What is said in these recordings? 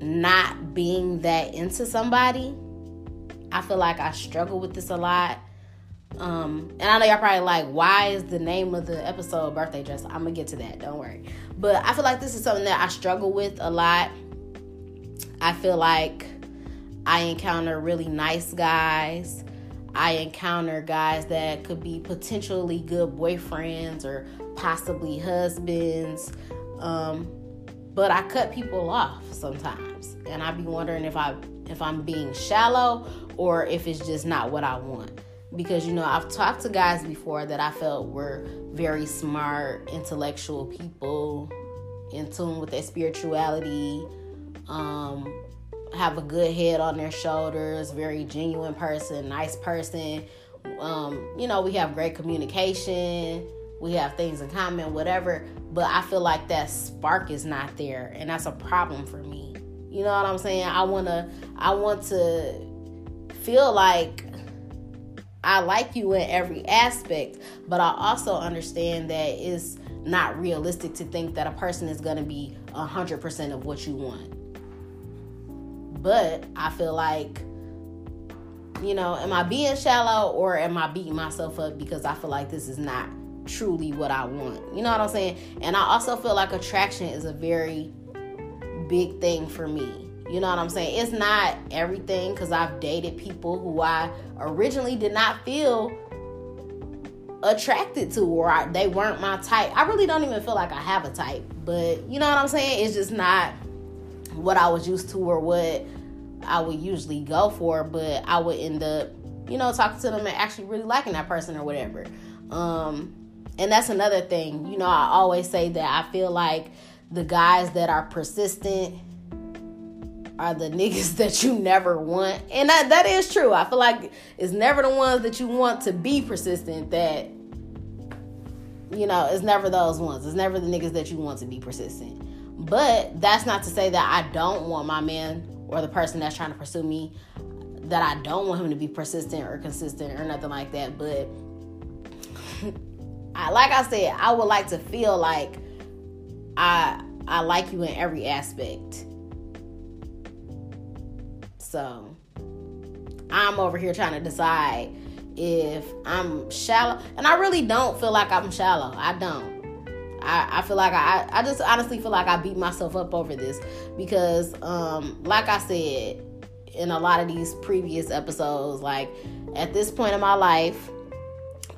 not being that into somebody. I feel like I struggle with this a lot. Um, and I know y'all probably like, why is the name of the episode birthday dress? I'm gonna get to that, don't worry. But I feel like this is something that I struggle with a lot. I feel like I encounter really nice guys. I encounter guys that could be potentially good boyfriends or possibly husbands. Um, but I cut people off sometimes, and I'd be wondering if I if I'm being shallow or if it's just not what I want. Because you know, I've talked to guys before that I felt were very smart, intellectual people, in tune with their spirituality, um, have a good head on their shoulders, very genuine person, nice person. Um, you know, we have great communication, we have things in common, whatever. But I feel like that spark is not there, and that's a problem for me. You know what I'm saying? I wanna, I want to feel like I like you in every aspect, but I also understand that it's not realistic to think that a person is gonna be hundred percent of what you want. But I feel like, you know, am I being shallow or am I beating myself up because I feel like this is not truly what I want? You know what I'm saying? And I also feel like attraction is a very big thing for me. You know what I'm saying? It's not everything because I've dated people who I originally did not feel attracted to or I, they weren't my type. I really don't even feel like I have a type, but you know what I'm saying? It's just not what I was used to or what I would usually go for, but I would end up, you know, talking to them and actually really liking that person or whatever. Um, and that's another thing. You know, I always say that I feel like the guys that are persistent are the niggas that you never want. And that, that is true. I feel like it's never the ones that you want to be persistent that you know, it's never those ones. It's never the niggas that you want to be persistent. But that's not to say that I don't want my man or the person that's trying to pursue me that I don't want him to be persistent or consistent or nothing like that. But I like I said, I would like to feel like I I like you in every aspect. So I'm over here trying to decide if I'm shallow. And I really don't feel like I'm shallow. I don't. I, I feel like I, I just honestly feel like I beat myself up over this because, um, like I said in a lot of these previous episodes, like at this point in my life,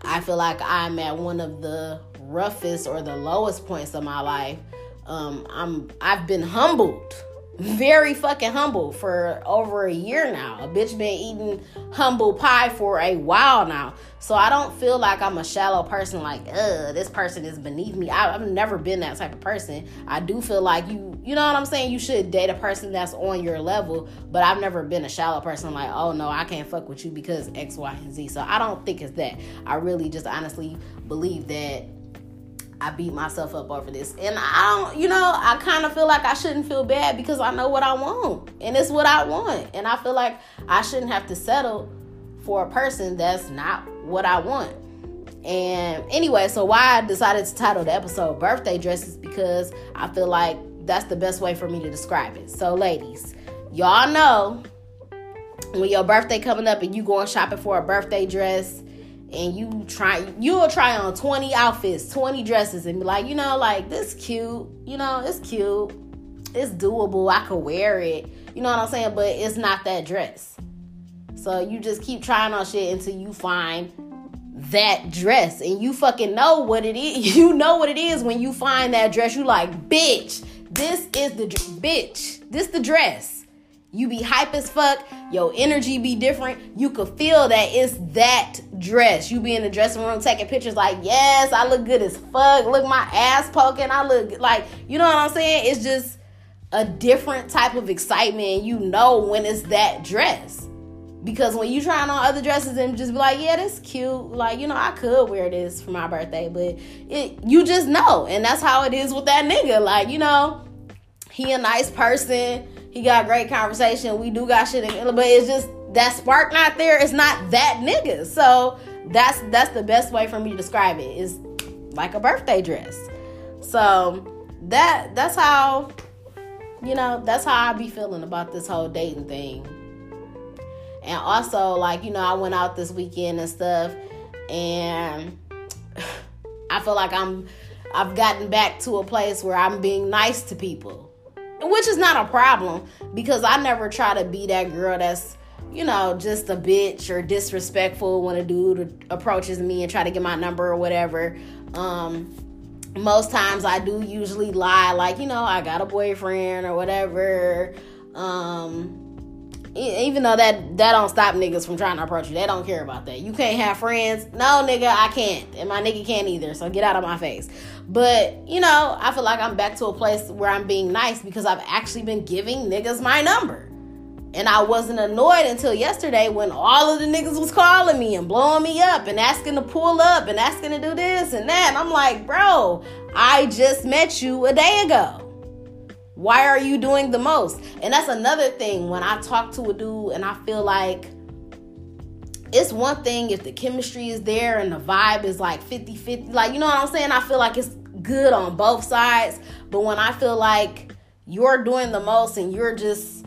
I feel like I'm at one of the roughest or the lowest points of my life. Um, I'm I've been humbled very fucking humble for over a year now. A bitch been eating humble pie for a while now. So I don't feel like I'm a shallow person like, uh, this person is beneath me. I, have never been that type of person. I do feel like you, you know what I'm saying? You should date a person that's on your level, but I've never been a shallow person like, oh no, I can't fuck with you because X, Y, and Z. So I don't think it's that. I really just honestly believe that I beat myself up over this. And I don't, you know, I kind of feel like I shouldn't feel bad because I know what I want. And it's what I want. And I feel like I shouldn't have to settle for a person that's not what I want. And anyway, so why I decided to title the episode Birthday Dresses because I feel like that's the best way for me to describe it. So, ladies, y'all know when your birthday coming up and you going shopping for a birthday dress and you try you'll try on 20 outfits 20 dresses and be like you know like this cute you know it's cute it's doable i could wear it you know what i'm saying but it's not that dress So you just keep trying on shit until you find that dress and you fucking know what it is. You know what it is when you find that dress. You like, bitch, this is the bitch. This the dress. You be hype as fuck. Your energy be different. You could feel that it's that dress. You be in the dressing room taking pictures like, yes, I look good as fuck. Look, my ass poking. I look like, you know what I'm saying? It's just a different type of excitement. You know when it's that dress. Because when you trying on other dresses and just be like, yeah, this cute. Like, you know, I could wear this for my birthday, but it you just know. And that's how it is with that nigga. Like, you know, he a nice person. He got great conversation. We do got shit but it's just that spark not there. It's not that nigga. So that's that's the best way for me to describe it. Is like a birthday dress. So that that's how you know, that's how I be feeling about this whole dating thing and also, like, you know, I went out this weekend and stuff, and I feel like I'm I've gotten back to a place where I'm being nice to people. Which is not a problem because I never try to be that girl that's, you know, just a bitch or disrespectful when a dude approaches me and try to get my number or whatever. Um, most times I do usually lie, like, you know, I got a boyfriend or whatever. Um, even though that that don't stop niggas from trying to approach you. They don't care about that. You can't have friends. No, nigga, I can't. And my nigga can't either. So get out of my face. But, you know, I feel like I'm back to a place where I'm being nice because I've actually been giving niggas my number. And I wasn't annoyed until yesterday when all of the niggas was calling me and blowing me up and asking to pull up and asking to do this and that. And I'm like, bro, I just met you a day ago. Why are you doing the most? And that's another thing when I talk to a dude and I feel like it's one thing if the chemistry is there and the vibe is like 50 50. Like, you know what I'm saying? I feel like it's good on both sides. But when I feel like you're doing the most and you're just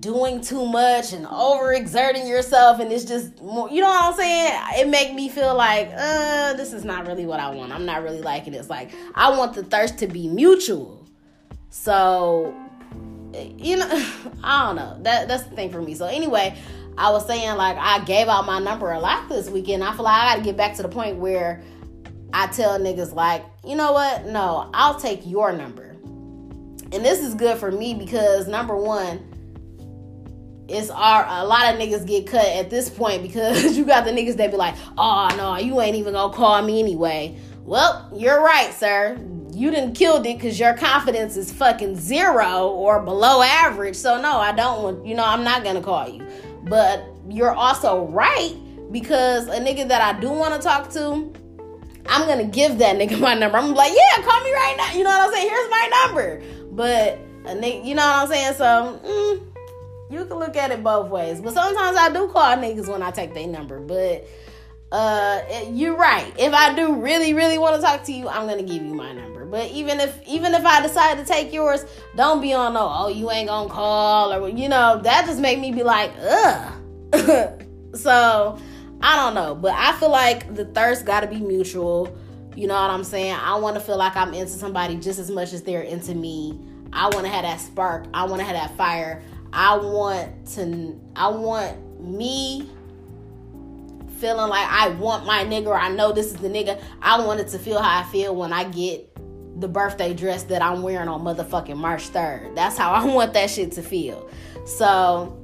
doing too much and overexerting yourself and it's just more, you know what I'm saying? It make me feel like, uh, this is not really what I want. I'm not really liking it. It's like I want the thirst to be mutual. So, you know, I don't know. That that's the thing for me. So anyway, I was saying like I gave out my number a lot this weekend. I feel like I got to get back to the point where I tell niggas like, you know what? No, I'll take your number. And this is good for me because number one, it's our a lot of niggas get cut at this point because you got the niggas that be like, oh no, you ain't even gonna call me anyway. Well, you're right, sir you didn't killed it because your confidence is fucking zero or below average. So no, I don't want you know, I'm not gonna call you. But you're also right because a nigga that I do want to talk to, I'm gonna give that nigga my number. I'm like, yeah, call me right now. You know what I'm saying? Here's my number. But a nigga, you know what I'm saying? So mm, you can look at it both ways. But sometimes I do call niggas when I take their number. But uh, you're right. If I do really, really want to talk to you, I'm gonna give you my number. But even if even if I decide to take yours, don't be on no oh you ain't gonna call or you know that just make me be like ugh. so I don't know, but I feel like the thirst got to be mutual. You know what I'm saying? I want to feel like I'm into somebody just as much as they're into me. I want to have that spark. I want to have that fire. I want to. I want me feeling like I want my nigga I know this is the nigga. I wanted to feel how I feel when I get the birthday dress that I'm wearing on motherfucking March 3rd. That's how I want that shit to feel. So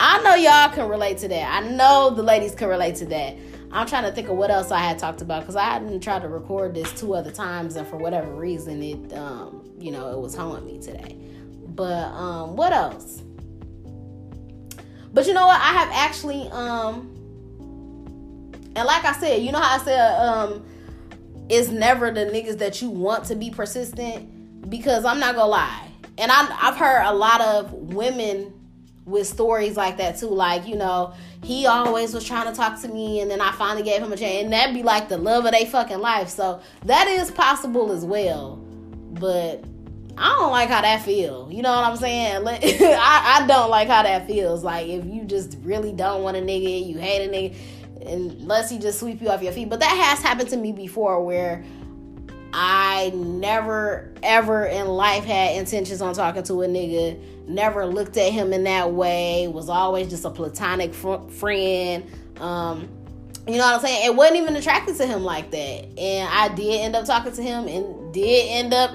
I know y'all can relate to that. I know the ladies can relate to that. I'm trying to think of what else I had talked about because I hadn't tried to record this two other times, and for whatever reason, it um, you know, it was holding me today. But um, what else? But you know what? I have actually um, and like I said, you know how I said um, it's never the niggas that you want to be persistent because I'm not gonna lie. And I, I've heard a lot of women with stories like that too. Like, you know, he always was trying to talk to me and then I finally gave him a chance. And that'd be like the love of their fucking life. So that is possible as well. But I don't like how that feels. You know what I'm saying? I, I don't like how that feels. Like if you just really don't want a nigga, you hate a nigga unless he just sweep you off your feet. But that has happened to me before where I never ever in life had intentions on talking to a nigga. Never looked at him in that way. Was always just a platonic fr- friend. Um, you know what I'm saying? It wasn't even attracted to him like that. And I did end up talking to him and did end up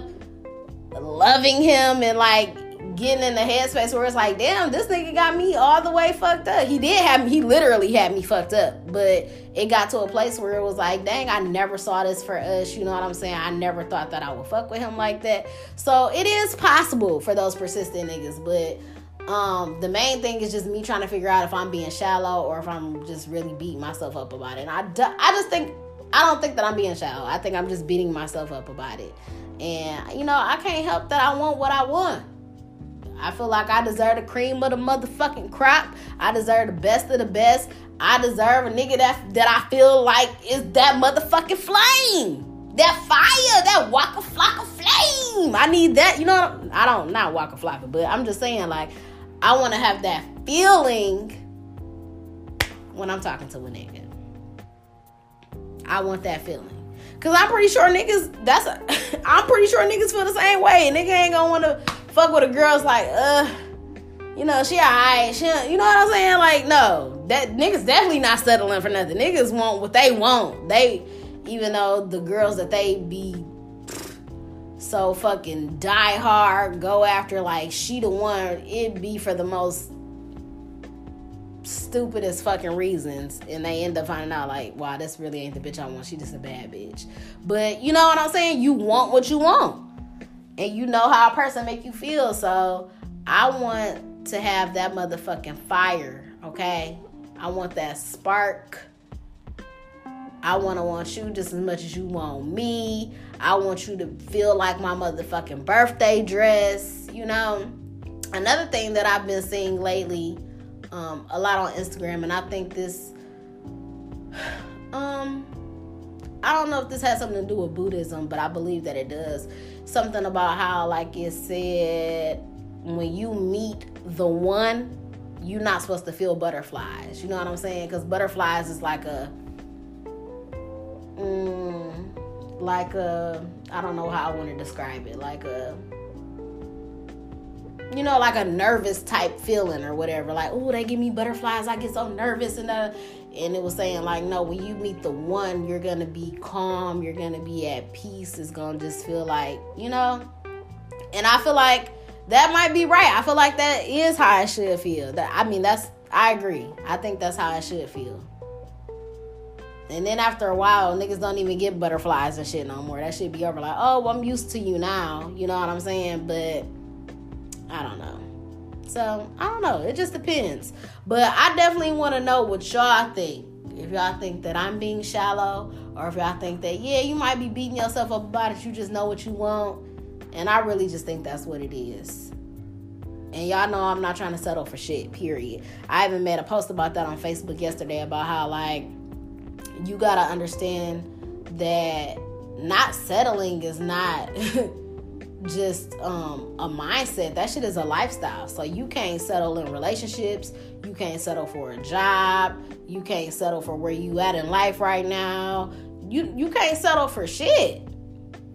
loving him and like getting in the headspace where it's like, damn, this nigga got me all the way fucked up. He did have me, he literally had me fucked up. But it got to a place where it was like, dang, I never saw this for us. You know what I'm saying? I never thought that I would fuck with him like that. So it is possible for those persistent niggas, but um, the main thing is just me trying to figure out if I'm being shallow or if I'm just really beating myself up about it. And I, I just think I don't think that I'm being shallow. I think I'm just beating myself up about it. And you know, I can't help that I want what I want. I feel like I deserve the cream of the motherfucking crop. I deserve the best of the best. I deserve a nigga that that I feel like is that motherfucking flame. That fire, that Waka Flocka flame. I need that. You know, I don't not Waka Flocka, but I'm just saying like I want to have that feeling when I'm talking to a nigga. I want that feeling. Cause I'm pretty sure niggas that's I'm pretty sure niggas feel the same way. Nigga ain't gonna wanna fuck with a girl's like, uh, you know, she alright. She, you know what I'm saying? Like, no, that niggas definitely not settling for nothing. Niggas want what they want. They, even though the girls that they be so fucking die hard, go after like she the one, it be for the most stupidest fucking reasons and they end up finding out like wow this really ain't the bitch i want she just a bad bitch but you know what i'm saying you want what you want and you know how a person make you feel. So I want to have that motherfucking fire, okay? I want that spark. I want to want you just as much as you want me. I want you to feel like my motherfucking birthday dress, you know? Another thing that I've been seeing lately um, a lot on Instagram, and I think this, um, I don't know if this has something to do with Buddhism, but I believe that it does. Something about how, like it said, when you meet the one, you're not supposed to feel butterflies. You know what I'm saying? Because butterflies is like a, mm, like a, I don't know how I want to describe it, like a, you know, like a nervous type feeling or whatever. Like, oh, they give me butterflies. I get so nervous and uh, and it was saying like no when you meet the one you're gonna be calm you're gonna be at peace. It's gonna just feel like you know? And i feel like that might be right. I feel like that is how i should feel. That i mean that's i agree. I think that's how i should feel. And then after a while niggas don't even get butterflies and shit no more. That should be over like oh well, i'm used to you now. You know what i'm saying? But i don't know so I don't know. It just depends. But I definitely want to know what y'all think. If y'all think that I'm being shallow, or if y'all think that yeah, you might be beating yourself up about it. You just know what you want, and I really just think that's what it is. And y'all know I'm not trying to settle for shit. Period. I even made a post about that on Facebook yesterday about how like you gotta understand that not settling is not. just um, a mindset. That shit is a lifestyle. So you can't settle in relationships. You can't settle for a job. You can't settle for where you at in life right now. You you can't settle for shit.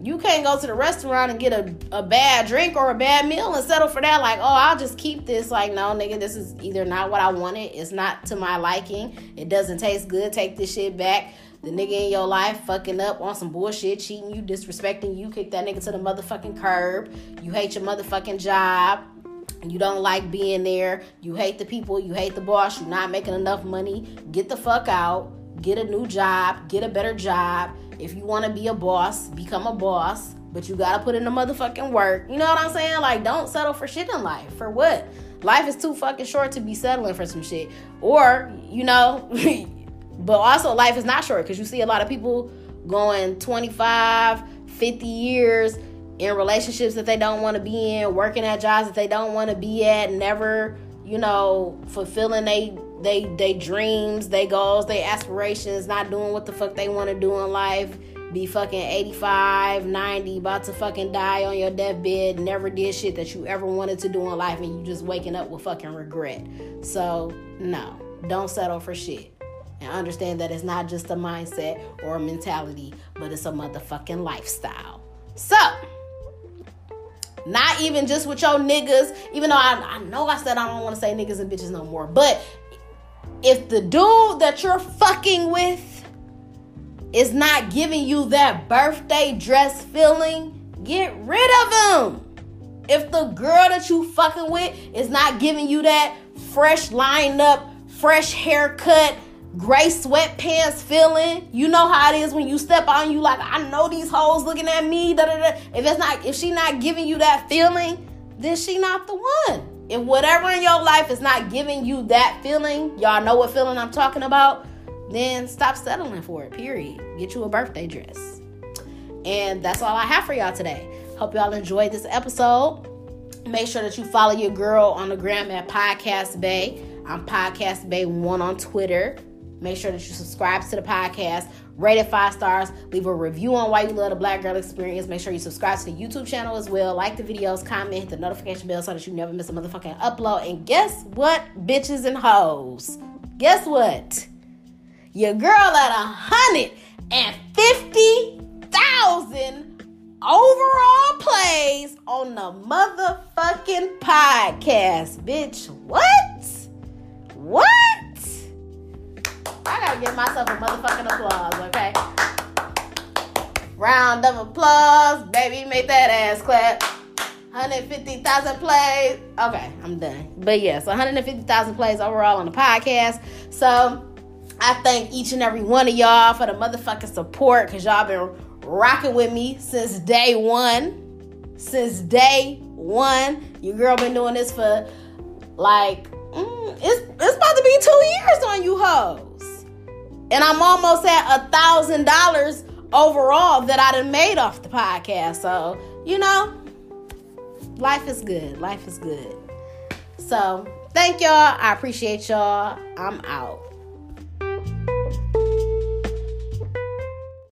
You can't go to the restaurant and get a, a bad drink or a bad meal and settle for that. Like, oh, I'll just keep this. Like, no, nigga, this is either not what I wanted. It's not to my liking. It doesn't taste good. Take this shit back the nigga in your life fucking up on some bullshit, cheating you, disrespecting you, kick that nigga to the motherfucking curb. You hate your motherfucking job. You don't like being there. You hate the people. You hate the boss. You're not making enough money. Get the fuck out. Get a new job. Get a better job. If you want to be a boss, become a boss. But you gotta put in the motherfucking work. You know what I'm saying? Like, don't settle for shit in life. For what? Life is too fucking short to be settling for some shit. Or, you know, But also, life is not short because you see a lot of people going 25, 50 years in relationships that they don't want to be in, working at jobs that they don't want to be at, never, you know, fulfilling they they they dreams, they goals, they aspirations, not doing what the fuck they want to do in life. Be fucking 85, 90, about to fucking die on your deathbed, never did shit that you ever wanted to do in life, and you just waking up with fucking regret. So, no, don't settle for shit and understand that it's not just a mindset or a mentality, but it's a motherfucking lifestyle. So, not even just with your niggas, even though I, I know I said I don't want to say niggas and bitches no more, but if the dude that you're fucking with is not giving you that birthday dress feeling, get rid of him. If the girl that you fucking with is not giving you that fresh lined up, fresh haircut, gray sweatpants feeling. You know how it is when you step on you like I know these hoes looking at me. Da, da, da. If it's not if she not giving you that feeling, then she not the one. If whatever in your life is not giving you that feeling, y'all know what feeling I'm talking about, then stop settling for it. Period. Get you a birthday dress. And that's all I have for y'all today. Hope y'all enjoyed this episode. Make sure that you follow your girl on the gram at Podcast Bay. I'm Podcast Bay One on Twitter. Make sure that you subscribe to the podcast, rate it five stars, leave a review on why you love the Black Girl Experience. Make sure you subscribe to the YouTube channel as well, like the videos, comment, hit the notification bell so that you never miss a motherfucking upload. And guess what, bitches and hoes? Guess what? Your girl at a hundred and fifty thousand overall plays on the motherfucking podcast, bitch. What? What? Gotta give myself a motherfucking applause, okay? Round of applause, baby, make that ass clap. 150,000 plays. Okay, I'm done. But yes, yeah, so 150,000 plays overall on the podcast. So I thank each and every one of y'all for the motherfucking support because y'all been rocking with me since day one. Since day one. Your girl been doing this for like, mm, it's, it's about to be two years on you hoes. And I'm almost at a thousand dollars overall that I done made off the podcast. So, you know, life is good. Life is good. So, thank y'all. I appreciate y'all. I'm out.